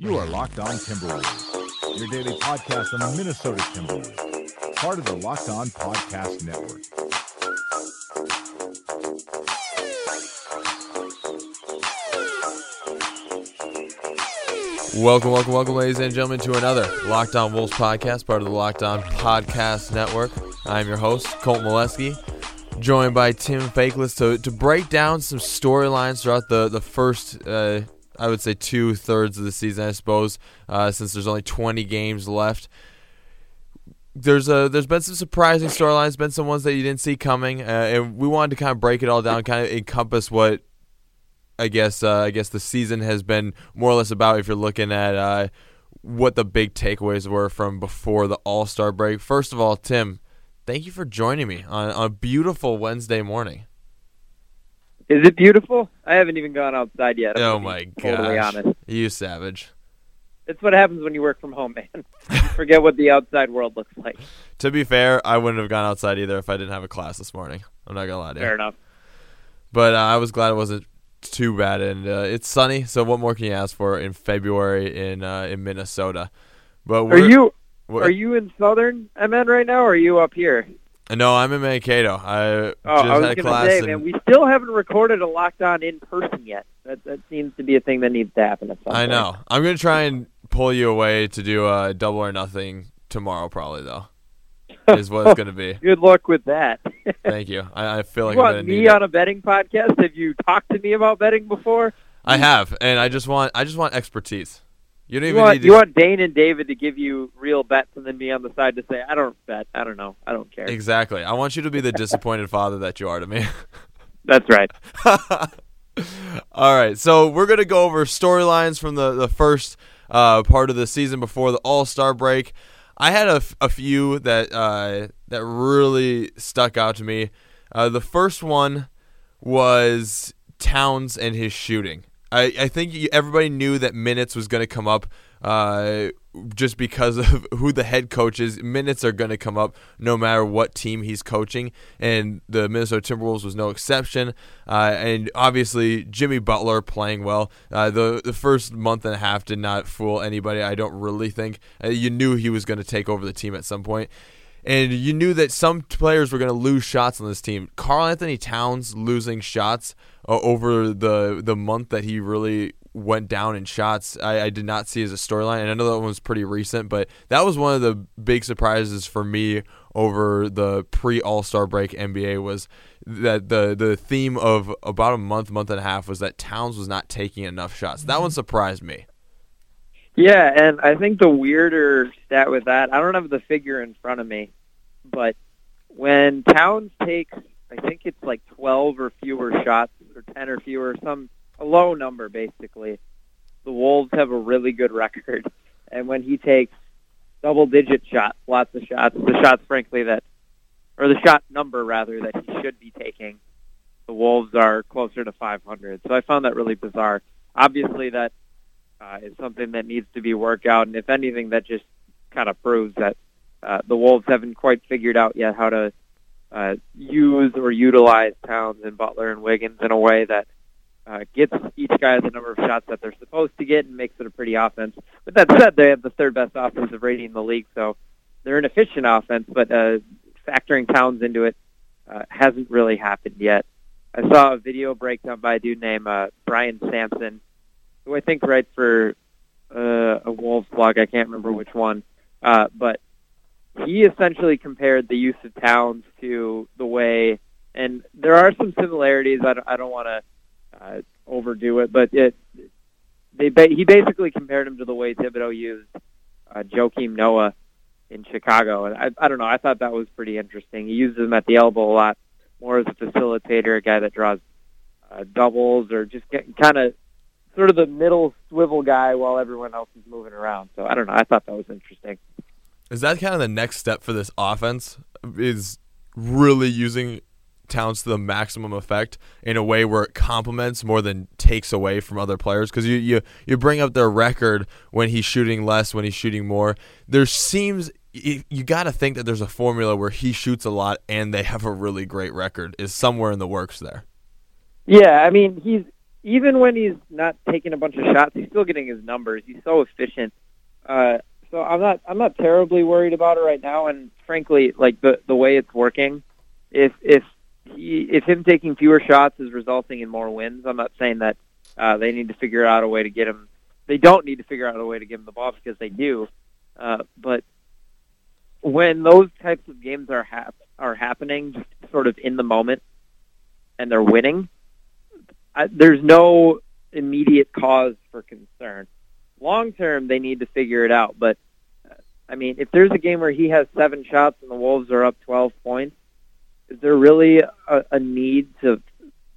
You are Locked On Timberwolves, your daily podcast on the Minnesota Timberwolves, part of the Locked On Podcast Network. Welcome, welcome, welcome, ladies and gentlemen, to another Locked On Wolves podcast, part of the Locked On Podcast Network. I'm your host, Colt Molesky, joined by Tim Faklis to, to break down some storylines throughout the, the first, uh, I would say, two thirds of the season, I suppose, uh, since there's only 20 games left. There's a there's been some surprising storylines, been some ones that you didn't see coming, uh, and we wanted to kind of break it all down, kind of encompass what I guess uh, I guess the season has been more or less about if you're looking at uh, what the big takeaways were from before the All Star break. First of all, Tim, thank you for joining me on, on a beautiful Wednesday morning. Is it beautiful? I haven't even gone outside yet. I'm oh my be Totally honest. you savage! It's what happens when you work from home, man. forget what the outside world looks like. To be fair, I wouldn't have gone outside either if I didn't have a class this morning. I'm not gonna lie to you. Fair enough. But uh, I was glad it wasn't too bad, and uh, it's sunny. So what more can you ask for in February in uh, in Minnesota? But Are you are you in southern MN right now, or are you up here? No, I'm in Mankato. I Oh, just I was had class. say, and- man, we still haven't recorded a Locked On in person yet. That that seems to be a thing that needs to happen at some I point. know. I'm gonna try and pull you away to do a double or nothing tomorrow, probably though. Is what it's gonna be. Good luck with that. Thank you. I, I feel like you I'm want me on a betting podcast? Have you talked to me about betting before? I have, and I just want I just want expertise. You don't You want, need to. you want Dane and David to give you real bets, and then me on the side to say, "I don't bet. I don't know. I don't care." exactly. I want you to be the disappointed father that you are to me. That's right. All right, so we're gonna go over storylines from the the first uh, part of the season before the All Star break. I had a, f- a few that uh, that really stuck out to me. Uh, the first one was Towns and his shooting. I, I think everybody knew that minutes was going to come up uh, just because of who the head coach is. Minutes are going to come up no matter what team he's coaching, and the Minnesota Timberwolves was no exception. Uh, and obviously, Jimmy Butler playing well. Uh, the the first month and a half did not fool anybody. I don't really think uh, you knew he was going to take over the team at some point. And you knew that some players were going to lose shots on this team. Karl Anthony Towns losing shots uh, over the the month that he really went down in shots, I, I did not see as a storyline. And I know that one was pretty recent, but that was one of the big surprises for me over the pre All Star break NBA was that the the theme of about a month, month and a half was that Towns was not taking enough shots. That one surprised me. Yeah, and I think the weirder stat with that, I don't have the figure in front of me, but when Towns takes, I think it's like 12 or fewer shots, or 10 or fewer, some a low number basically. The Wolves have a really good record, and when he takes double-digit shots, lots of shots, the shots, frankly, that, or the shot number rather that he should be taking, the Wolves are closer to 500. So I found that really bizarre. Obviously, that uh, is something that needs to be worked out. And if anything, that just kind of proves that uh, the Wolves haven't quite figured out yet how to uh, use or utilize Towns and Butler and Wiggins in a way that uh, gets each guy the number of shots that they're supposed to get and makes it a pretty offense. But that said, they have the third best offensive rating in the league, so they're an efficient offense. But uh, factoring Towns into it uh, hasn't really happened yet. I saw a video breakdown by a dude named uh, Brian Sampson who I think writes for uh, a Wolves blog. I can't remember which one, uh, but he essentially compared the use of Towns to the way, and there are some similarities. I don't, I don't want to uh, overdo it, but it, they he basically compared him to the way Thibodeau used uh, Joakim Noah in Chicago, and I, I don't know. I thought that was pretty interesting. He uses him at the elbow a lot, more as a facilitator, a guy that draws uh, doubles or just kind of sort of the middle swivel guy while everyone else is moving around. So I don't know. I thought that was interesting. Is that kind of the next step for this offense? Is really using Towns to the maximum effect in a way where it complements more than takes away from other players? Because you, you you bring up their record when he's shooting less, when he's shooting more. There seems you, you got to think that there's a formula where he shoots a lot and they have a really great record. Is somewhere in the works there? Yeah, I mean he's even when he's not taking a bunch of shots, he's still getting his numbers. He's so efficient. Uh, so I'm not I'm not terribly worried about it right now. And frankly, like the the way it's working, if if he, if him taking fewer shots is resulting in more wins, I'm not saying that uh, they need to figure out a way to get him. They don't need to figure out a way to give him the ball because they do. Uh, but when those types of games are hap- are happening, just sort of in the moment, and they're winning, I, there's no immediate cause for concern. Long term, they need to figure it out. But uh, I mean, if there's a game where he has seven shots and the Wolves are up 12 points, is there really a, a need to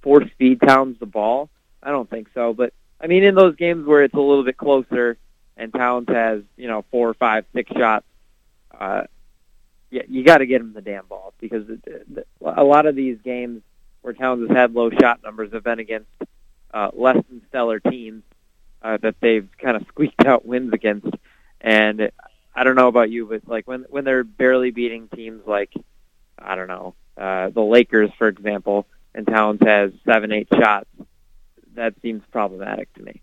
force feed Towns the ball? I don't think so. But I mean, in those games where it's a little bit closer and Towns has you know four, five, six shots, uh, yeah, you got to get him the damn ball because a lot of these games where Towns has had low shot numbers have been against uh, less than stellar teams uh, that they've kind of squeaked out wins against. And I don't know about you, but like when when they're barely beating teams like I don't know uh, the Lakers, for example, and Towns has seven, eight shots, that seems problematic to me.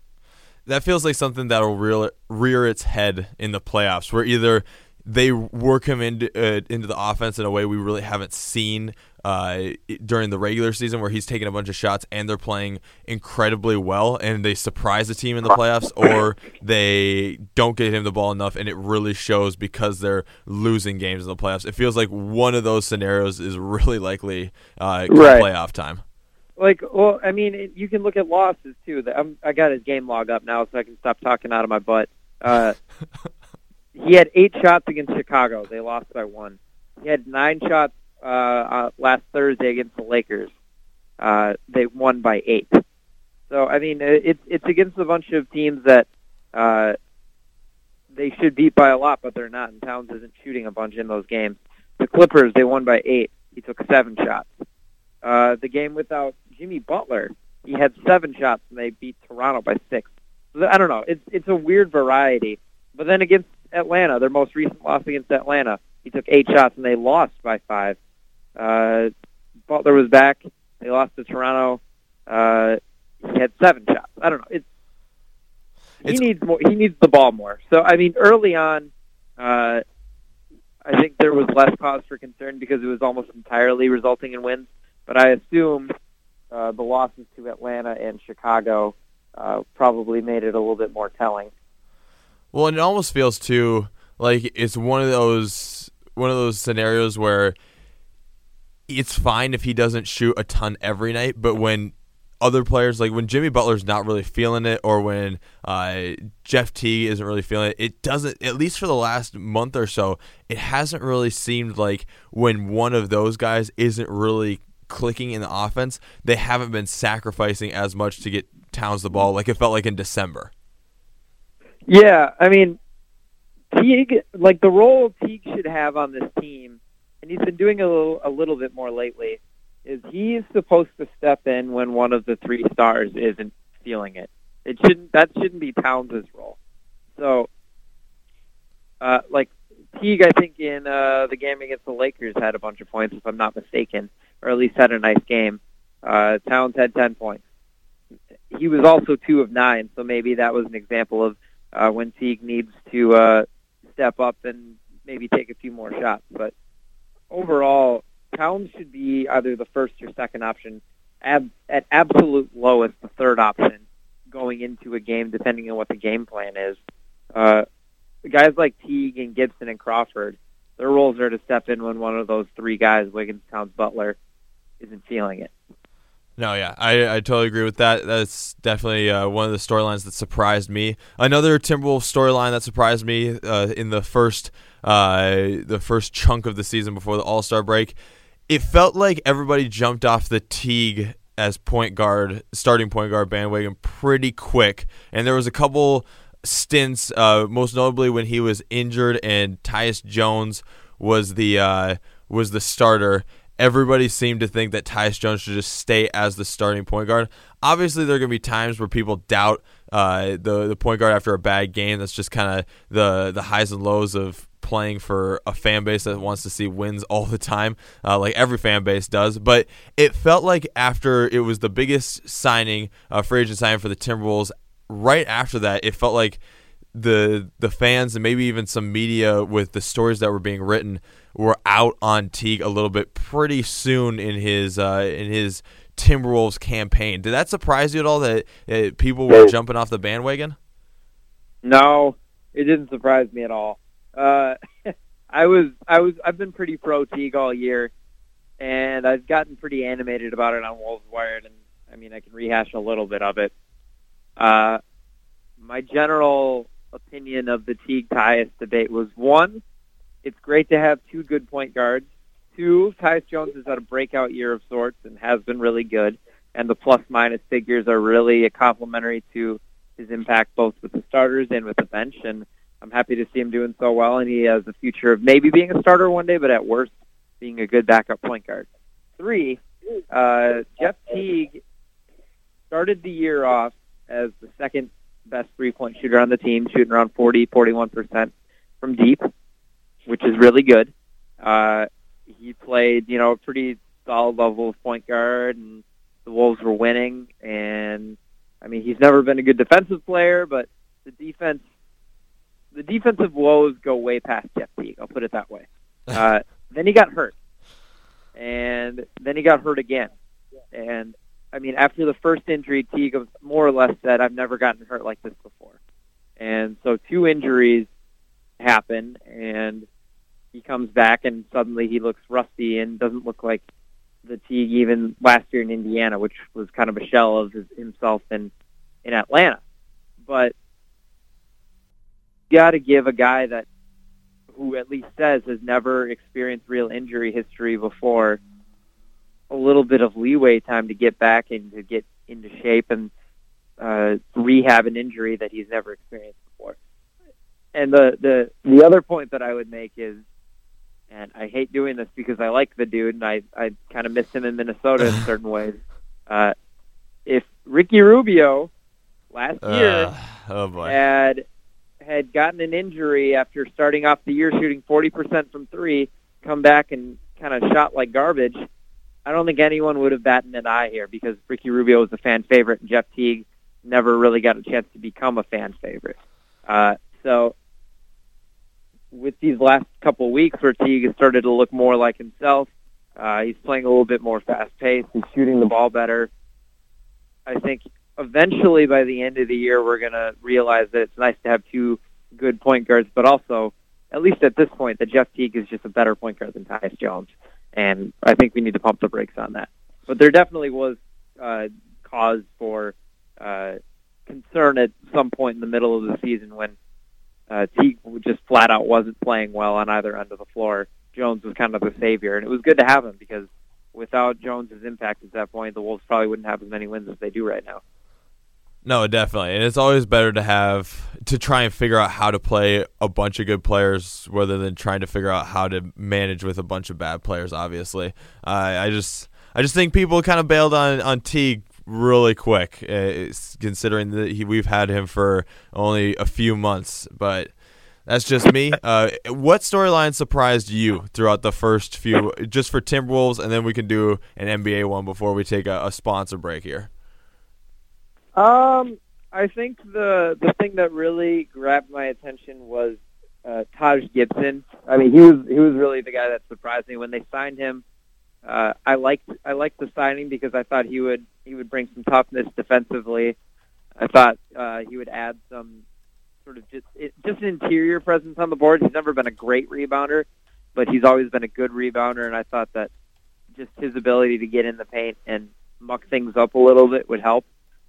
That feels like something that'll rear, rear its head in the playoffs, where either they work him into uh, into the offense in a way we really haven't seen uh, during the regular season, where he's taking a bunch of shots and they're playing incredibly well, and they surprise the team in the playoffs, or they don't get him the ball enough, and it really shows because they're losing games in the playoffs. It feels like one of those scenarios is really likely uh, right. playoff time. Like, well, I mean, you can look at losses too. I'm, I got his game log up now, so I can stop talking out of my butt. Uh, he had eight shots against Chicago. They lost by one. He had nine shots uh, uh, last Thursday against the Lakers. Uh, they won by eight. So I mean, it's it's against a bunch of teams that uh, they should beat by a lot, but they're not. And Towns isn't shooting a bunch in those games. The Clippers, they won by eight. He took seven shots. Uh, the game without Jimmy Butler, he had seven shots, and they beat Toronto by six. I don't know. It's it's a weird variety. But then against Atlanta, their most recent loss against Atlanta, he took eight shots and they lost by five. Uh, Butler was back. They lost to Toronto. Uh, he had seven shots. I don't know. It's he it's, needs more. He needs the ball more. So I mean, early on, uh, I think there was less cause for concern because it was almost entirely resulting in wins. But I assume uh, the losses to Atlanta and Chicago uh, probably made it a little bit more telling. Well, it almost feels too like it's one of those one of those scenarios where it's fine if he doesn't shoot a ton every night, but when other players like when Jimmy Butler's not really feeling it, or when uh, Jeff Teague isn't really feeling it, it doesn't. At least for the last month or so, it hasn't really seemed like when one of those guys isn't really clicking in the offense, they haven't been sacrificing as much to get Towns the ball like it felt like in December. Yeah, I mean, Teague, like the role Teague should have on this team, and he's been doing a little, a little bit more lately, is he's supposed to step in when one of the three stars isn't feeling it. It shouldn't. That shouldn't be Towns' role. So, uh, like Teague, I think in uh, the game against the Lakers had a bunch of points, if I'm not mistaken, or at least had a nice game. Uh, Towns had ten points. He was also two of nine, so maybe that was an example of uh, when Teague needs to uh, step up and maybe take a few more shots. But overall, Towns should be either the first or second option, ab- at absolute lowest the third option going into a game, depending on what the game plan is. Uh, guys like Teague and Gibson and Crawford, their roles are to step in when one of those three guys, Wiggins, Towns, Butler, isn't feeling it. No, yeah, I, I totally agree with that. That's definitely uh, one of the storylines that surprised me. Another Timberwolves storyline that surprised me uh, in the first uh, the first chunk of the season before the All Star break. It felt like everybody jumped off the Teague as point guard, starting point guard bandwagon pretty quick, and there was a couple stints, uh, most notably when he was injured and Tyus Jones was the uh, was the starter everybody seemed to think that Tyus Jones should just stay as the starting point guard. Obviously, there are going to be times where people doubt uh, the the point guard after a bad game. That's just kind of the the highs and lows of playing for a fan base that wants to see wins all the time, uh, like every fan base does. But it felt like after it was the biggest signing, uh, free agent signing for the Timberwolves, right after that, it felt like the the fans and maybe even some media with the stories that were being written were out on Teague a little bit pretty soon in his uh, in his Timberwolves campaign. Did that surprise you at all that uh, people were jumping off the bandwagon? No, it didn't surprise me at all. Uh, I was I was I've been pretty pro Teague all year, and I've gotten pretty animated about it on Wolves Wired, and I mean I can rehash a little bit of it. Uh, my general opinion of the Teague Tyus debate was one, it's great to have two good point guards. Two, Tyus Jones has had a breakout year of sorts and has been really good, and the plus minus figures are really a complementary to his impact both with the starters and with the bench. And I'm happy to see him doing so well, and he has the future of maybe being a starter one day, but at worst being a good backup point guard. Three, uh, Jeff Teague started the year off as the second best three-point shooter on the team, shooting around 40, 41% from deep, which is really good. Uh, he played, you know, a pretty solid level of point guard, and the Wolves were winning. And I mean, he's never been a good defensive player, but the defense, the defensive woes go way past Jeff Teague. I'll put it that way. Uh, then he got hurt, and then he got hurt again. And I mean, after the first injury, Teague more or less said, "I've never gotten hurt like this before." And so two injuries happen, and he comes back, and suddenly he looks rusty and doesn't look like the Teague even last year in Indiana, which was kind of a shell of his, himself in in Atlanta. But you got to give a guy that who at least says has never experienced real injury history before a little bit of leeway time to get back and to get into shape and uh, rehab an injury that he's never experienced before. And the the the other point that I would make is, and I hate doing this because I like the dude and I I kind of miss him in Minnesota in certain ways. Uh, if Ricky Rubio last year Uh, oh boy. had had gotten an injury after starting off the year shooting 40% from three, come back and kind of shot like garbage. I don't think anyone would have batted an eye here because Ricky Rubio was a fan favorite and Jeff Teague never really got a chance to become a fan favorite. Uh, so with these last couple weeks where Teague has started to look more like himself, uh, he's playing a little bit more fast paced. He's shooting the ball better. I think eventually by the end of the year we're going to realize that it's nice to have two good point guards, but also at least at this point that Jeff Teague is just a better point guard than Tyus Jones, and I think we need to pump the brakes on that. But there definitely was uh, cause for uh, concern at some point in the middle of the season when uh, Teague just flat out wasn't playing well on either end of the floor. Jones was kind of the savior, and it was good to have him because without Jones's impact at that point, the Wolves probably wouldn't have as many wins as they do right now. No, definitely, and it's always better to have to try and figure out how to play a bunch of good players rather than trying to figure out how to manage with a bunch of bad players. Obviously, uh, I just I just think people kind of bailed on on Teague really quick, uh, considering that he, we've had him for only a few months. But that's just me. Uh, what storyline surprised you throughout the first few, just for Timberwolves, and then we can do an NBA one before we take a, a sponsor break here. Um, I think the the thing that really grabbed my attention was uh, Taj Gibson. I mean, he was he was really the guy that surprised me when they signed him. Uh, I liked I liked the signing because I thought he would he would bring some toughness defensively. I thought uh, he would add some sort of just just an interior presence on the board. He's never been a great rebounder, but he's always been a good rebounder, and I thought that just his ability to get in the paint and muck things up a little bit would help.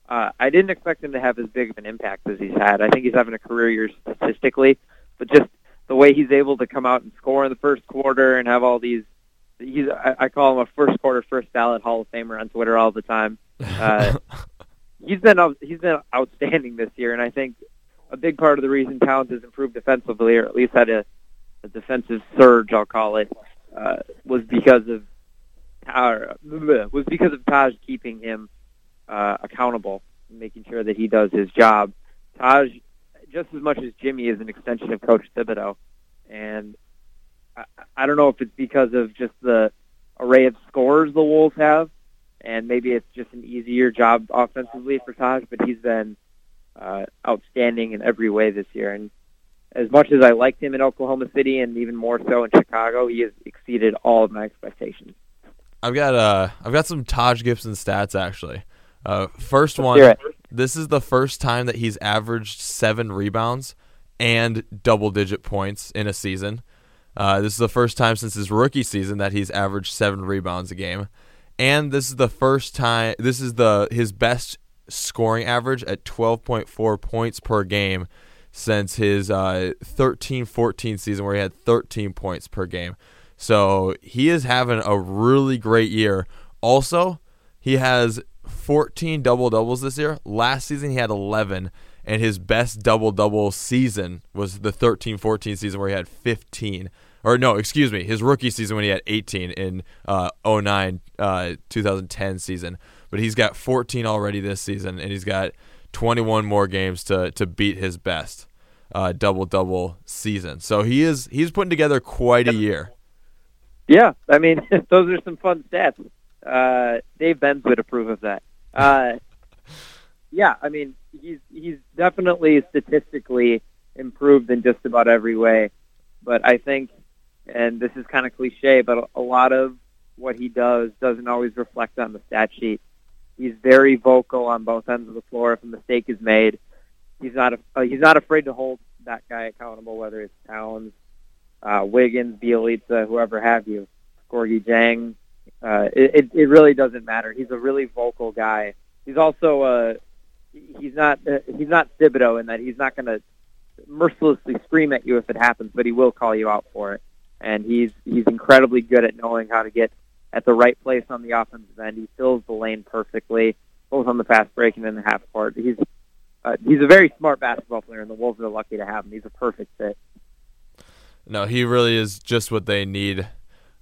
Uh, I didn't expect him to have as big of an impact as he's had. I think he's having a career year statistically, but just the way he's able to come out and score in the first quarter and have all these. He's I, I call him a first quarter first ballot Hall of Famer on Twitter all the time. Uh, he's been he's been outstanding this year, and I think a big part of the reason Towns has improved defensively, or at least had a, a defensive surge, I'll call it, uh, was because of uh, was because of Taj keeping him uh, accountable, making sure that he does his job. Taj, just as much as Jimmy is an extension of Coach Thibodeau, and I, I don't know if it's because of just the array of scores the Wolves have, and maybe it's just an easier job offensively for Taj, but he's been uh, outstanding in every way this year. And as much as I liked him in Oklahoma City and even more so in Chicago, he has exceeded all of my expectations. I've got uh I've got some Taj Gibson stats actually. Uh, first one, this is the first time that he's averaged seven rebounds and double digit points in a season. Uh, this is the first time since his rookie season that he's averaged seven rebounds a game, and this is the first time. This is the his best scoring average at 12.4 points per game since his uh, 13-14 season, where he had 13 points per game. So he is having a really great year. Also, he has 14 double doubles this year. Last season he had 11, and his best double double season was the 13 14 season where he had 15. Or no, excuse me, his rookie season when he had 18 in uh, 09 uh, 2010 season. But he's got 14 already this season, and he's got 21 more games to to beat his best uh, double double season. So he is he's putting together quite a year. Yeah, I mean, those are some fun stats. Uh, Dave Benz would approve of that. Uh, yeah, I mean, he's he's definitely statistically improved in just about every way. But I think, and this is kind of cliche, but a lot of what he does doesn't always reflect on the stat sheet. He's very vocal on both ends of the floor. If a mistake is made, he's not uh, he's not afraid to hold that guy accountable, whether it's Towns, uh, Wiggins, Bjelica, whoever have you, Gorgui Dieng. Uh, it, it really doesn't matter. He's a really vocal guy. He's also uh, he's not uh, he's not Thibodeau in that he's not going to mercilessly scream at you if it happens, but he will call you out for it. And he's he's incredibly good at knowing how to get at the right place on the offensive end. He fills the lane perfectly, both on the fast break and in the half court. He's uh, he's a very smart basketball player, and the Wolves are lucky to have him. He's a perfect fit. No, he really is just what they need.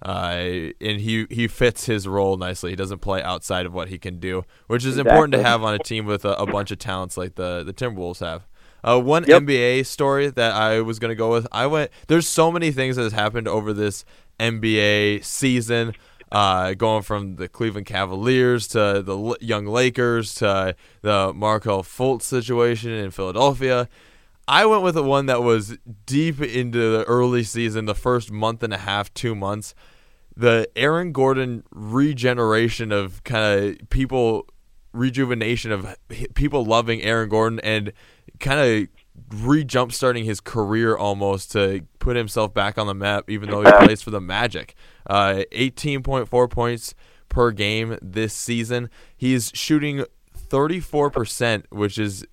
Uh, and he he fits his role nicely. He doesn't play outside of what he can do, which is important to have on a team with a, a bunch of talents like the the Timberwolves have. Uh, one Yep. NBA story that I was gonna go with. I went. There's so many things that has happened over this NBA season. Uh, going from the Cleveland Cavaliers to the L- young Lakers to the Markelle Fultz situation in Philadelphia. I went with the one that was deep into the early season, the first month and a half, two months. The Aaron Gordon regeneration of kind of people, rejuvenation of people loving Aaron Gordon and kind of re jump starting his career almost to put himself back on the map, even though he plays for the Magic. Uh, 18.4 points per game this season. He's shooting 34%, which is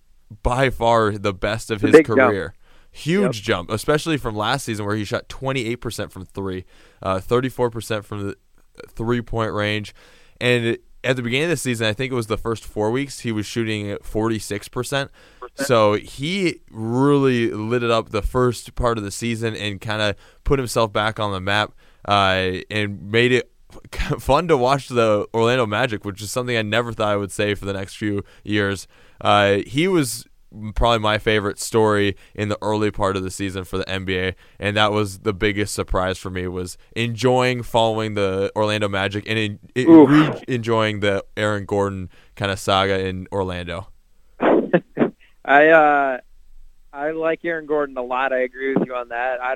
by far the best of his big jump. career. Huge jump, especially from last season where he shot 28% from three, uh, 34% from the three point range. And at the beginning of the season, I think it was the first four weeks, he was shooting at 46%. So he really lit it up the first part of the season and kind of put himself back on the map uh, and made it fun to watch the Orlando Magic, which is something I never thought I would say for the next few years. Uh, he was probably my favorite story in the early part of the season for the NBA, and that was the biggest surprise for me was enjoying following the Orlando Magic and in, in, enjoying the Aaron Gordon kind of saga in Orlando. I uh, I like Aaron Gordon a lot. I agree with you on that. I,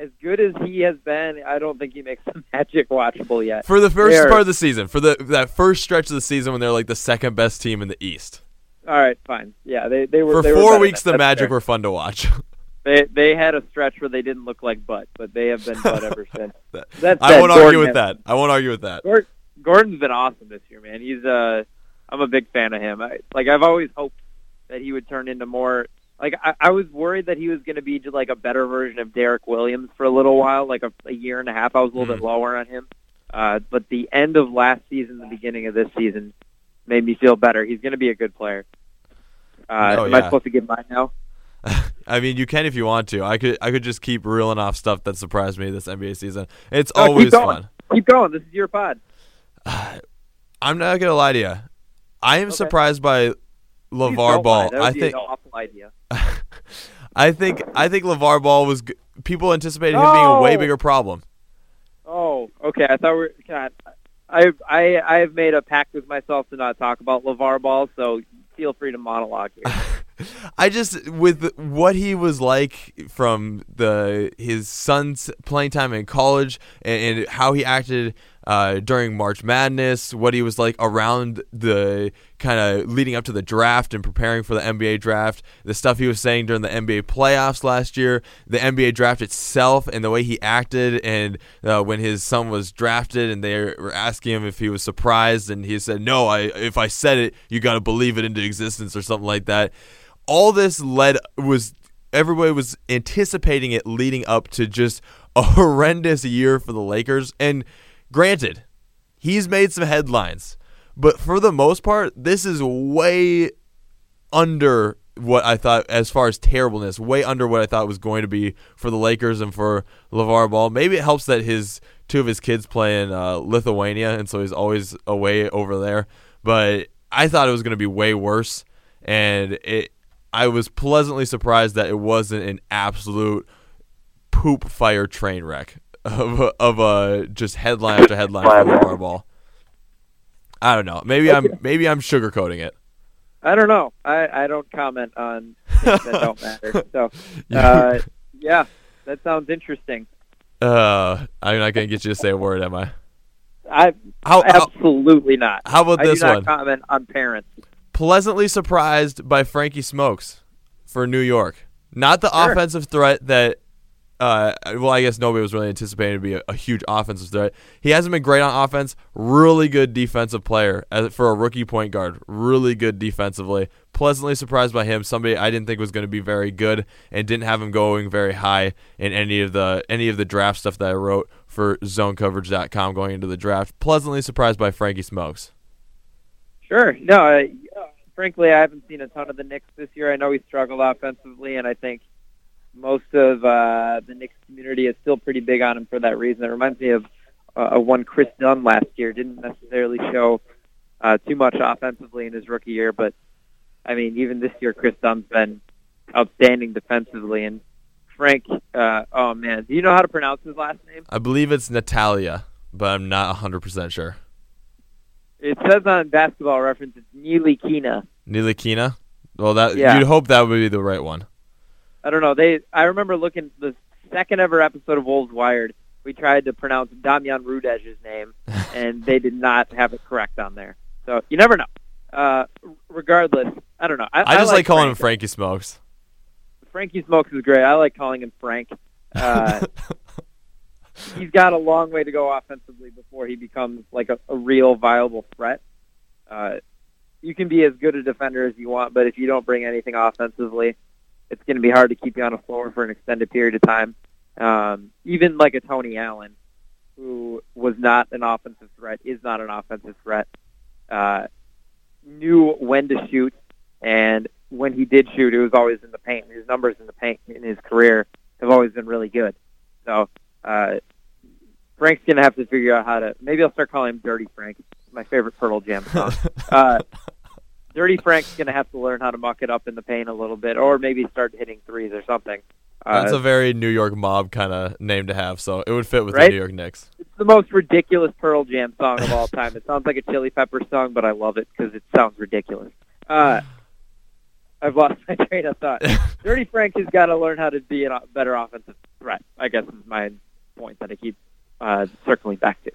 as good as he has been, I don't think he makes the Magic watchable yet. For the first They're- part of the season, for the that first stretch of the season when they're like the second best team in the East. All right, fine. Yeah, they they were For they four better weeks, the. Magic That's were fun to watch. They they had a stretch where they didn't look like butt, but they have been butt ever since. That- That I won't argue with has- that. I won't argue with that. Gordon's been awesome this year, man. He's uh, I'm a big fan of him. I, like I've always hoped that he would turn into more. Like I, I was worried that he was going to be just like a better version of Derrick Williams for a little while, like a, a year and a half. I was a little Mhm. bit lower on him, uh, but the end of last season, the beginning of this season, made me feel better. He's going to be a good player. Uh, Oh, am I supposed to give mine now? I mean, you can if you want to. I could I could just keep reeling off stuff that surprised me this NBA season. It's Oh, always going. fun. Keep going. This is your pod. I'm not gonna lie to you. I am Okay. surprised by LeVar Ball. I think an awful idea. I think I think LeVar Ball was g- people anticipated him being a way bigger problem. Oh, okay. I thought we were. God, I I I have made a pact with myself to not talk about LeVar Ball, so feel free to monologue here. I just with what he was like from the his son's playing time in college and, and how he acted uh, during March Madness, what he was like around the kind of leading up to the draft and preparing for the NBA draft, the stuff he was saying during the NBA playoffs last year, the NBA draft itself, and the way he acted, and uh, when his son was drafted, and they were asking him if he was surprised, and he said, "No, I if I said it, you got to believe it into existence," or something like that all this led was everybody was anticipating it leading up to just a horrendous year for the Lakers. And granted, he's made some headlines, but for the most part, this is way under what I thought as far as terribleness, way under what I thought was going to be for the Lakers and for LeVar Ball. Maybe it helps that his two of his kids play in uh, Lithuania, and so he's always away over there. But I thought it was going to be way worse, and it. I was pleasantly surprised that it wasn't an absolute poop fire train wreck of of uh, just headline after headline Ball. I don't know. Maybe I'm maybe I'm sugarcoating it. I don't know. I I don't comment on things that don't matter. So, uh, yeah, that sounds interesting. Uh, I'm not gonna get you to say a word, am I? I How how, absolutely not. how about I this one? comment on parents. Pleasantly surprised by Frankie Smokes for New York. Not the Sure. offensive threat that. Uh, well, I guess nobody was really anticipating to be a, a huge offensive threat. He hasn't been great on offense. Really good defensive player as, for a rookie point guard. Really good defensively. Pleasantly surprised by him. Somebody I didn't think was going to be very good, and didn't have him going very high in any of the any of the draft stuff that I wrote for ZoneCoverage.com going into the draft. Pleasantly surprised by Frankie Smokes. Sure. No, I, frankly, I haven't seen a ton of the Knicks this year. I know he struggled offensively, and I think most of uh, the Knicks community is still pretty big on him for that reason. It reminds me of uh, one Kris Dunn last year. Didn't necessarily show uh, too much offensively in his rookie year, but I mean, even this year, Kris Dunn's been outstanding defensively. And Frank, uh, oh man, do you know how to pronounce his last name? I believe it's Natalia, but I'm not 100% sure. It says on Basketball Reference it's Neely Kina. Neely Nilikina? Well, that Yeah. you'd hope that would be the right one. I don't know. They I remember looking the second ever episode of Wolves Wired. We tried to pronounce Damjan Rudez's name, and they did not have it correct on there. So you never know. Uh, regardless, I don't know. I, I just like, calling him Frankie Smokes. Frankie Smokes is great. I like calling him Frank. Uh, he's got a long way to go offensively before he becomes like a, a real viable threat. Uh, you can be as good a defender as you want, but if you don't bring anything offensively, it's going to be hard to keep you on the floor for an extended period of time. Um, even like a Tony Allen, who was not an offensive threat, is not an offensive threat. Uh, knew when to shoot, and when he did shoot, it was always in the paint. His numbers in the paint in his career have always been really good. So uh, Frank's gonna have to figure out how to. Maybe I'll start calling him Dirty Frank. My favorite Pearl Jam song. uh, Dirty Frank's gonna have to learn how to muck it up in the paint a little bit, or maybe start hitting threes or something. Uh, That's a very New York mob kind of name to have, so it would fit with the New York Knicks. it's the most ridiculous Pearl Jam song of all time. It sounds like a Chili Pepper song, but I love it because it sounds ridiculous. Uh, I've lost my train of thought. Dirty Frank has got to learn how to be a better offensive threat. I guess is my point that I keep uh, circling back to.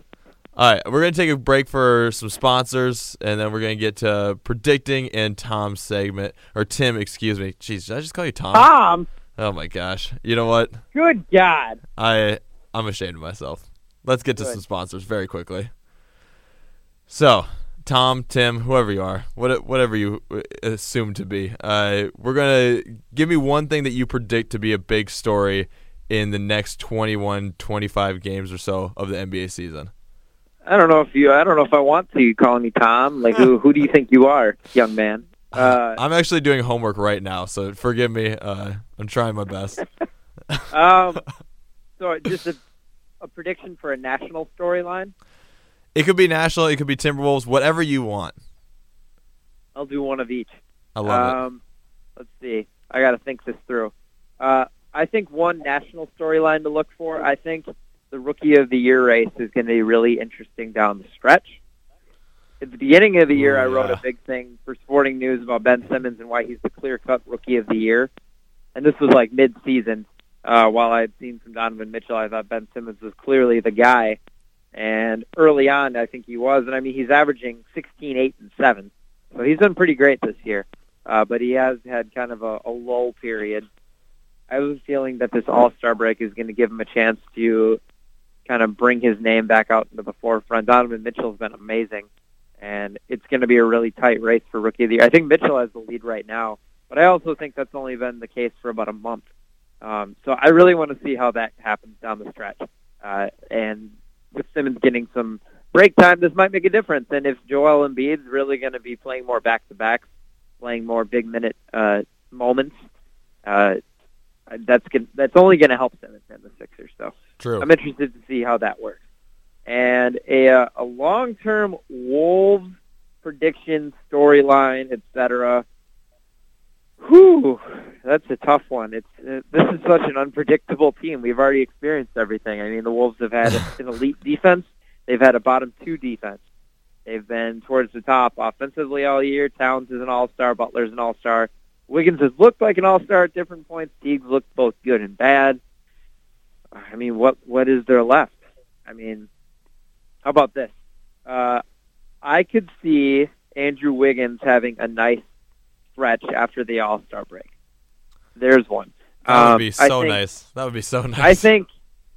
All right, we're gonna take a break for some sponsors, and then we're gonna get to predicting and Tom's segment or Tim, excuse me. Jeez, did I just call you Tom? Tom, Oh my gosh. You know what? good God. I I'm ashamed of myself. Let's get to Good. some sponsors very quickly. So, Tom, Tim, whoever you are, what, whatever you assume to be, uh, we're gonna give me one thing that you predict to be a big story in the next 21, 25 games or so of the NBA season. I don't know if you. I don't know if I want to. call me Tom? Like who? Who do you think you are, young man? Uh, I'm actually doing homework right now, so forgive me. Uh, I'm trying my best. um, so just a, a prediction for a national storyline. It could be national, it could be Timberwolves, whatever you want. I'll do one of each. I love it. um, Let's see. I got to think this through. Uh, I think one national storyline to look for. I think the rookie of the year race is going to be really interesting down the stretch. At the beginning of the year, I wrote yeah. a big thing for Sporting News about Ben Simmons and why he's the clear-cut rookie of the year. And this was like mid-season. Uh, while I had seen from Donovan Mitchell, I thought Ben Simmons was clearly the guy. And early on, I think he was. And I mean, he's averaging 16, 8, and 7. So he's done pretty great this year. Uh, but he has had kind of a, a lull period. I have a feeling that this All Star break is going to give him a chance to kind of bring his name back out into the forefront. Donovan Mitchell's been amazing, and it's going to be a really tight race for Rookie of the Year. I think Mitchell has the lead right now, but I also think that's only been the case for about a month. Um, so I really want to see how that happens down the stretch. Uh, and with Simmons getting some break time, this might make a difference. And if Joel Embiid's really going to be playing more back to backs, playing more big minute uh, moments, uh, that's gonna, that's only going to help Simmons and the Sixers. So True. I'm interested to see how that works. And a uh, a long term Wolves prediction storyline, etc. Whew, that's a tough one. It's uh, this is such an unpredictable team. We've already experienced everything. I mean, the Wolves have had an elite defense. They've had a bottom two defense. They've been towards the top offensively all year. Towns is an all star. Butler's an all star. Wiggins has looked like an all star at different points. Teague's looked both good and bad. I mean, what what is there left? I mean, how about this? Uh, I could see Andrew Wiggins having a nice stretch after the All Star break. There's one. That would Um, be I so think- nice. That would be so nice. I think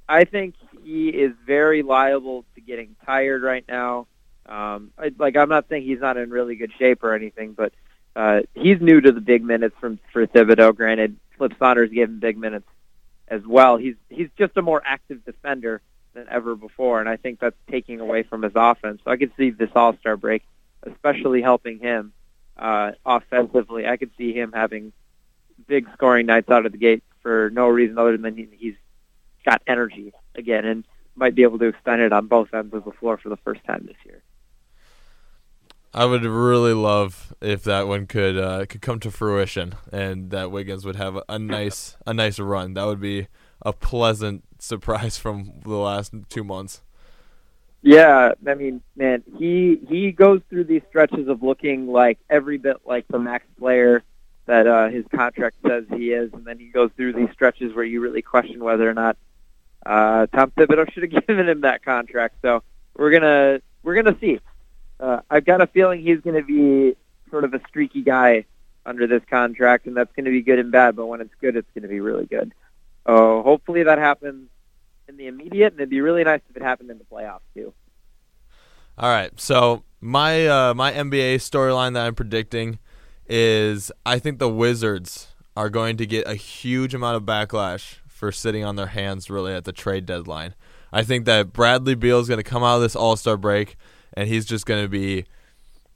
I think he is very liable to getting tired right now. Um, I, like I'm not saying he's not in really good shape or anything, but uh, he's new to the big minutes from for Thibodeau. Granted, Flip Saunders gave him big minutes as well. He's he's just a more active defender than ever before, and I think that's taking away from his offense. So I could see this All Star break, especially helping him uh, offensively. I could see him having big scoring nights out of the gate for no reason other than he, he's got energy again and might be able to extend it on both ends of the floor for the first time this year. I would really love if that one could uh, could come to fruition, and that Wiggins would have a, nice a nice run. That would be a pleasant surprise from the last two months. Yeah, I mean, man, he he goes through these stretches of looking like every bit like the max player that uh, his contract says he is, and then he goes through these stretches where you really question whether or not uh, Tom Thibodeau should have given him that contract. So we're gonna we're gonna see. Uh, I've got a feeling he's going to be sort of a streaky guy under this contract, and that's going to be good and bad. But when it's good, it's going to be really good. Oh, hopefully that happens in the immediate, and it'd be really nice if it happened in the playoffs too. All right, so my uh, my NBA storyline that I'm predicting is I think the Wizards are going to get a huge amount of backlash for sitting on their hands really at the trade deadline. I think that Bradley Beal is going to come out of this All Star break and he's just going to be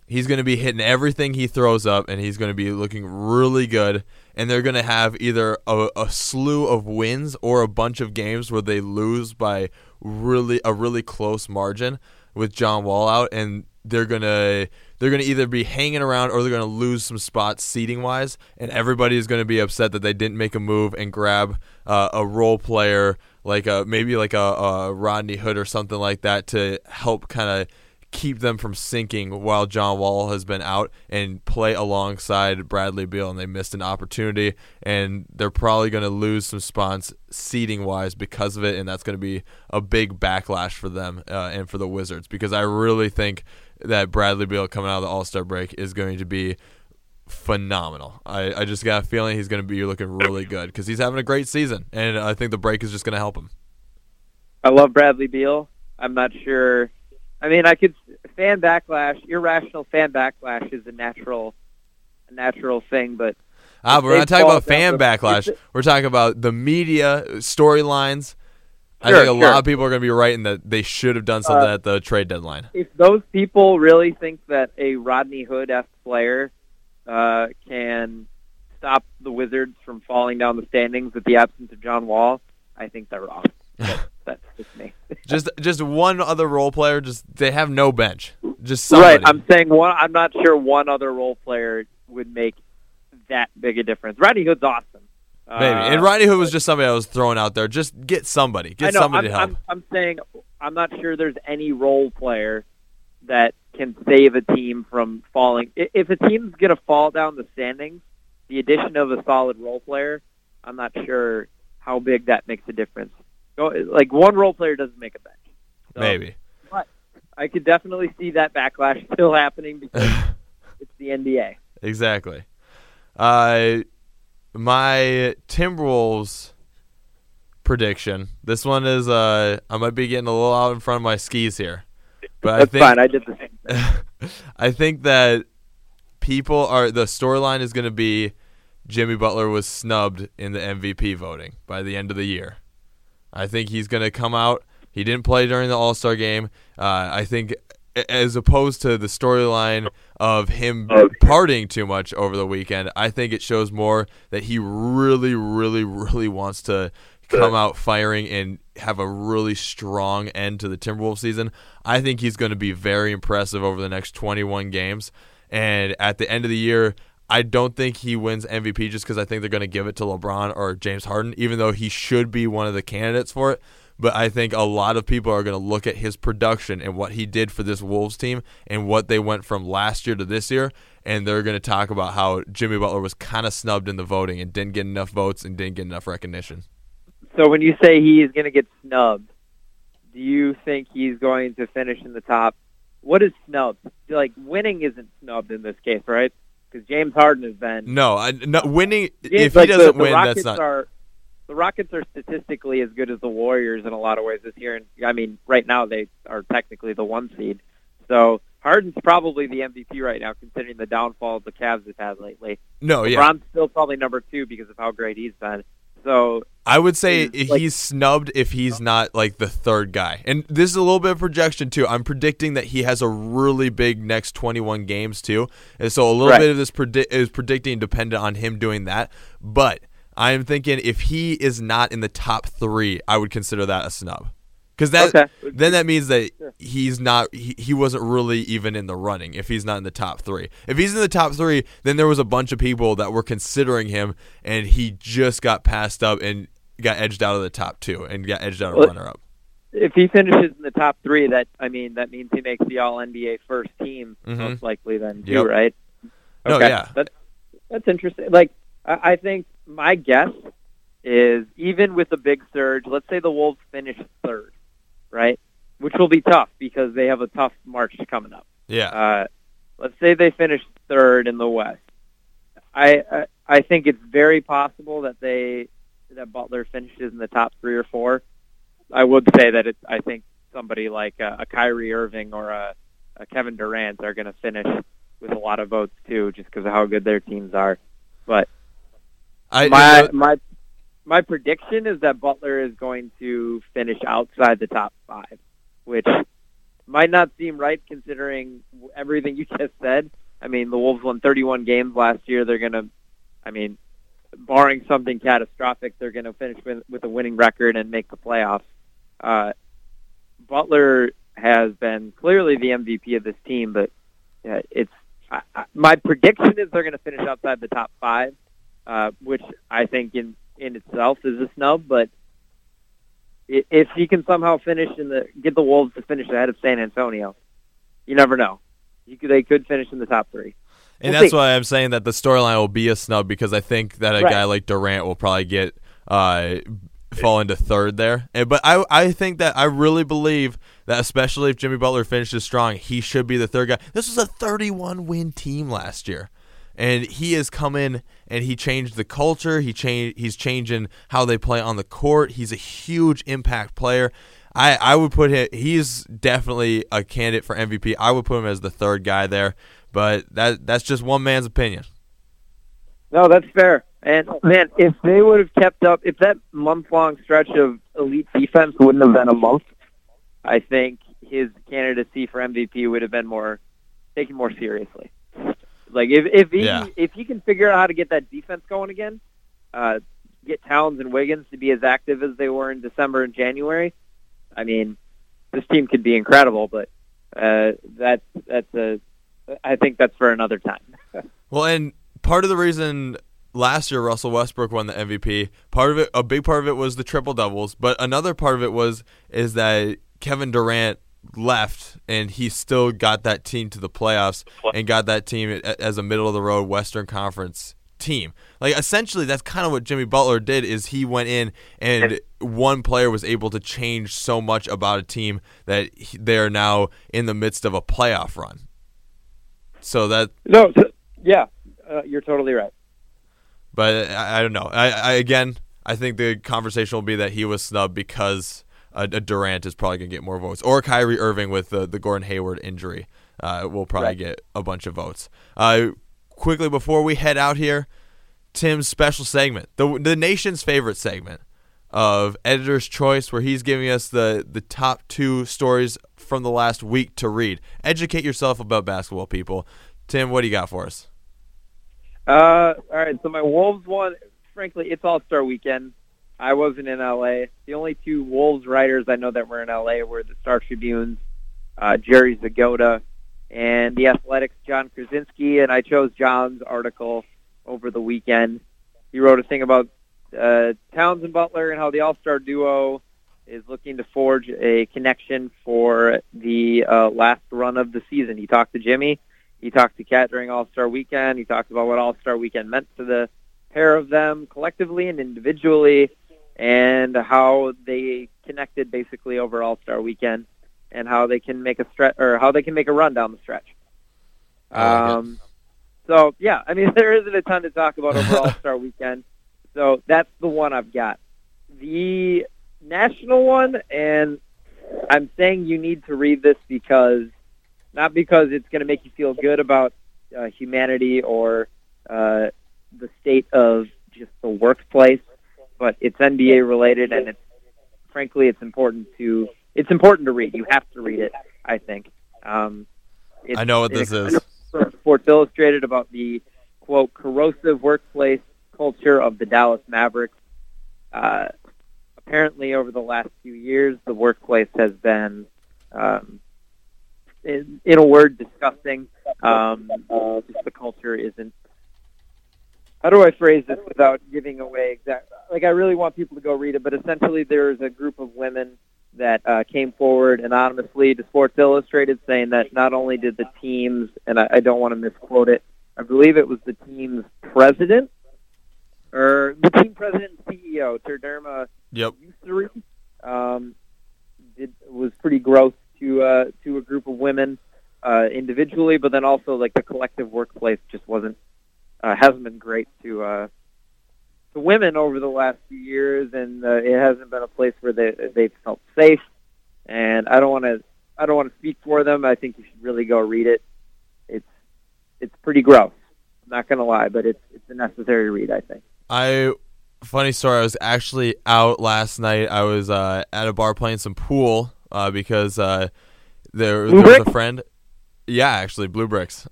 he's going to be hitting everything he throws up and he's going to be looking really good. And they're going to have either a, a slew of wins or a bunch of games where they lose by really a really close margin with John Wall out and they're going to they're going to either be hanging around or they're going to lose some spots seating wise and everybody is going to be upset that they didn't make a move and grab uh, a role player like a maybe like a, a Rodney Hood or something like that to help kind of keep them from sinking while John Wall has been out and play alongside Bradley Beal and they missed an opportunity and they're probably going to lose some spots seating wise because of it and that's going to be a big backlash for them uh, and for the Wizards because I really think that Bradley Beal coming out of the All-Star break is going to be phenomenal. I, I just got a feeling he's going to be looking really good because he's having a great season and I think the break is just going to help him. I love Bradley Beal. I'm not sure. I mean, I could fan backlash, irrational fan backlash is a natural, a natural thing, but Ah, but we're not talking about fan backlash. We're talking about the media storylines. I think a sure. lot of people are going to be writing that they should have done something Uh, at the trade deadline. if those people really think that a Rodney Hood-esque player uh, can stop the Wizards from falling down the standings with the absence of John Wall, I think they're wrong. But that's just me. Just just one other role player. Just they have no bench. Just somebody. Right. I'm saying one. I'm not sure one other role player would make that big a difference. Rodney Hood's awesome. Maybe. Uh, and Ronnie Hood was just somebody I was throwing out there. Just get somebody. Get know, somebody I'm, to help. I'm, I'm saying I'm not sure there's any role player that can save a team from falling. If a team's going to fall down the standings, the addition of a solid role player, I'm not sure how big that makes a difference. Like one role player doesn't make a bench. So Maybe. But I could definitely see that backlash still happening because it's the NBA. Exactly. Uh, my Timberwolves prediction. This one is uh, I might be getting a little out in front of my skis here, but That's I think fine. I did the same thing. I think that people are the storyline is going to be Jimmy Butler was snubbed in the MVP voting by the end of the year. I think he's going to come out. He didn't play during the All Star game. Uh, I think, as opposed to the storyline of him partying too much over the weekend, I think it shows more that he really, really, really wants to come out firing and have a really strong end to the Timberwolves season. I think he's going to be very impressive over the next 21 games. And at the end of the year, I don't think he wins MVP just because I think they're going to give it to LeBron or James Harden, even though he should be one of the candidates for it. But I think a lot of people are going to look at his production and what he did for this Wolves team and what they went from last year to this year. And they're going to talk about how Jimmy Butler was kind of snubbed in the voting and didn't get enough votes and didn't get enough recognition. So when you say he is going to get snubbed, do you think he's going to finish in the top? What is snubbed? Like winning isn't snubbed in this case, right? Because James Harden has been. No, I, no winning. James- if he like, doesn't the, the win, Rockets that's not. Are, the Rockets are statistically as good as the Warriors in a lot of ways this year, and I mean, right now they are technically the one seed. So Harden's probably the MVP right now, considering the downfall the Cavs have had lately. no, yeah. LeBron's still probably number two because of how great he's been. So I would say is, like- he's snubbed if he's not like the third guy. And this is a little bit of projection too. I'm predicting that he has a really big next 21 games too. And so a little Right. bit of this predi- is predicting dependent on him doing that. But I'm thinking if he is not in the top 3, I would consider that a snub. Cuz that Okay. then that means that Sure. he's not he, he wasn't really even in the running if he's not in the top 3. If he's in the top 3, then there was a bunch of people that were considering him and he just got passed up and got edged out of the top 2 and got edged out of Well, runner up. if he finishes in the top three, that I mean that means he makes the All NBA first team Mhm. most likely then too, Yep. right? No, Okay. yeah. That's that's interesting. Like I, I think my guess is even with a big surge, let's say the Wolves finish third, right? Which will be tough because they have a tough March coming up. Yeah. Uh, let's say they finish third in the West. I, I I think it's very possible that they that Butler finishes in the top three or four. I would say that it's I think somebody like a, a Kyrie Irving or a, a Kevin Durant are going to finish with a lot of votes too, just because of how good their teams are. But I my my my prediction is that Butler is going to finish outside the top five, which might not seem right considering everything you just said. I mean, the Wolves won 31 games last year. They're going to, I mean, barring something catastrophic, they're going to finish with, with a winning record and make the playoffs. Uh, Butler has been clearly the MVP of this team, but uh, it's I, I, my prediction is they're going to finish outside the top five, uh, which I think in in itself is a snub. But if he can somehow finish in the get the Wolves to finish ahead of San Antonio, you never know. You could, they could finish in the top three. And We'll that's see. why I'm saying that the storyline will be a snub because I think that a Right. guy like Durant will probably get uh, fall into third there. And, but I I think that I really believe that especially if Jimmy Butler finishes strong, he should be the third guy. This was a 31 win team last year. And he has come in and he changed the culture. He changed. He's changing how they play on the court. He's a huge impact player. I, I would put him. He's definitely a candidate for MVP. I would put him as the third guy there, but that that's just one man's opinion. No, that's fair. And man, if they would have kept up, if that month-long stretch of elite defense wouldn't have been a month, I think his candidacy for MVP would have been more taken more seriously. Like if if he Yeah. if he can figure out how to get that defense going again, uh, get Towns and Wiggins to be as active as they were in December and January, I mean, this team could be incredible. But uh, that's that's a I think that's for another time. Well, and part of the reason last year Russell Westbrook won the MVP. Part of it, a big part of it was the triple doubles, but another part of it was is that Kevin Durant left and he still got that team to the playoffs and got that team as a middle of the road Western Conference team. Like essentially that's kind of what Jimmy Butler did is he went in and one player was able to change so much about a team that they are now in the midst of a playoff run. So that No, yeah, uh, you're totally right. But I, I don't know. I, I again, I think the conversation will be that he was snubbed because a, a Durant is probably gonna get more votes, or Kyrie Irving with the the Gordon Hayward injury uh, will probably Right. get a bunch of votes. Uh, quickly before we head out here, Tim's special segment, the the nation's favorite segment of Editor's Choice, where he's giving us the the top two stories from the last week to read. Educate yourself about basketball, people. Tim, what do you got for us? Uh, all right. So my Wolves one, frankly, it's All Star Weekend. I wasn't in LA. The only two Wolves writers I know that were in LA were the Star Tribune's uh, Jerry Zgoda and the Athletic's Jon Krawczynski. And I chose Jon's article over the weekend. He wrote a thing about uh, Towns and Butler and how the All Star duo is looking to forge a connection for the uh, last run of the season. He talked to Jimmy. He talked to KAT during All Star Weekend. He talked about what All Star Weekend meant to the pair of them collectively and individually, and how they connected basically over All Star Weekend, and how they can make a stretch or how they can make a run down the stretch. I like it. Um, so yeah, I mean there isn't a ton to talk about over All Star Weekend. So that's the one I've got. The national one, and I'm saying you need to read this because not because it's going to make you feel good about uh, humanity or uh, the state of just the workplace, but it's NBA related, and it's frankly it's important to it's important to read. You have to read it. I think. Um, it's I know what this is. Sports Illustrated about the quote corrosive workplace culture of the Dallas Mavericks. Uh, apparently, over the last few years, the workplace has been, um, in, in a word, disgusting. Um, just the culture isn't. How do I phrase this without giving away exact? Like, I really want people to go read it, but essentially, there's a group of women that uh, came forward anonymously to Sports Illustrated saying that not only did the teams, and I, I don't want to misquote it, I believe it was the team's president, or the team president and CEO, Terdema Yep. Ussery, um, did was pretty gross to uh, to a group of women uh, individually, but then also like the collective workplace just wasn't uh, hasn't been great to uh, to women over the last few years, and uh, it hasn't been a place where they they've felt safe. And I don't want to I don't want to speak for them. I think you should really go read it. It's it's pretty gross. I'm not gonna lie, but it's it's a necessary read. I think. I funny story. I was actually out last night. I was uh, at a bar playing some pool uh, because uh, there, there was a friend. Yeah, actually, Blue Bricks.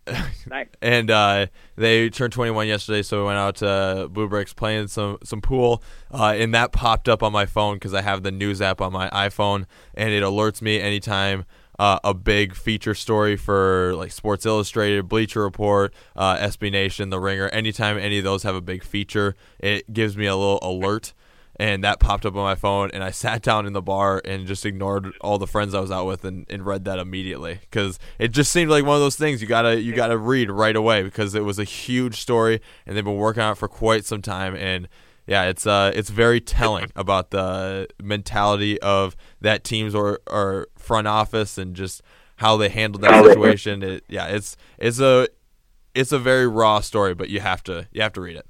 Nice. and uh, they turned 21 yesterday, so we went out to Blue Bricks playing some some pool, uh, and that popped up on my phone because I have the news app on my iPhone, and it alerts me anytime uh, a big feature story for like Sports Illustrated, Bleacher Report, uh, SB Nation, The Ringer. Anytime any of those have a big feature, it gives me a little alert. And that popped up on my phone, and I sat down in the bar and just ignored all the friends I was out with and, and read that immediately because it just seemed like one of those things you gotta you gotta read right away because it was a huge story and they've been working on it for quite some time and yeah, it's uh, it's very telling about the mentality of that team's or, or front office and just how they handled that situation. It, yeah, it's it's a it's a very raw story, but you have to you have to read it.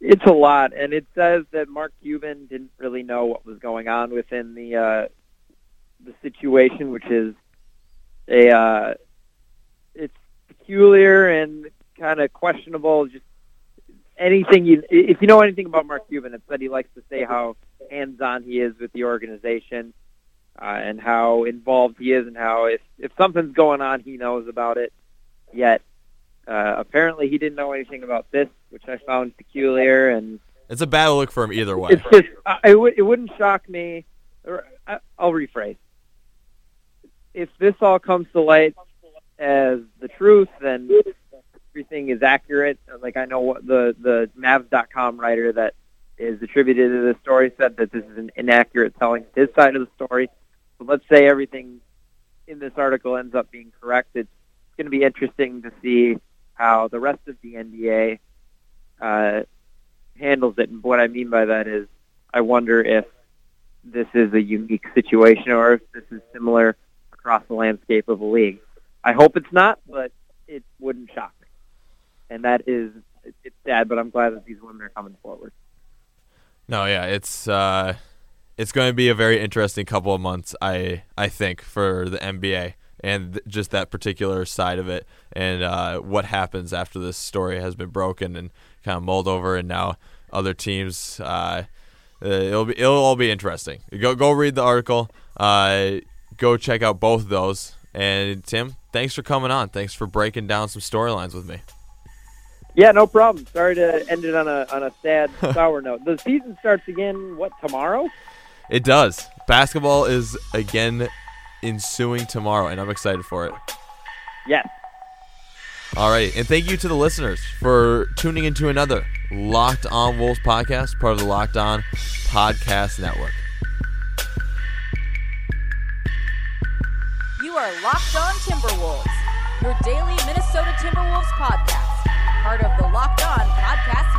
It's a lot, and it says that Mark Cuban didn't really know what was going on within the uh, the situation, which is a uh, it's peculiar and kind of questionable. Just anything you if you know anything about Mark Cuban, it's that he likes to say how hands on he is with the organization. Uh, and how involved he is, and how if if something's going on, he knows about it. Yet, uh, apparently, he didn't know anything about this, which I found peculiar. And It's a bad look for him either way. it's just I, it, would, it wouldn't shock me. Or I, I'll rephrase. If this all comes to light as the truth, then everything is accurate. Like I know what the the Mavs.com writer that is attributed to this story said that this is an inaccurate telling of his side of the story. But let's say everything in this article ends up being correct. It's going to be interesting to see how the rest of the NBA uh, handles it. And what I mean by that is, I wonder if this is a unique situation or if this is similar across the landscape of the league. I hope it's not, but it wouldn't shock me. And that is, it's sad, but I'm glad that these women are coming forward. No, yeah, it's uh, it's going to be a very interesting couple of months, I I think, for the NBA and th- just that particular side of it, and uh, what happens after this story has been broken and kind of mulled over, and now other teams. Uh, uh, it'll be it'll all be interesting. Go go read the article. Uh, go check out both of those. And Tim, thanks for coming on. Thanks for breaking down some storylines with me. Yeah, no problem. Sorry to end it on a on a sad, sour note. The season starts again. What tomorrow? It does. Basketball is again ensuing tomorrow, and I'm excited for it. Yes. All right, and thank you to the listeners for tuning into another Locked On Wolves podcast, part of the Locked On Podcast Network. You are Locked On Timberwolves, your daily Minnesota Timberwolves podcast, part of the Locked On Podcast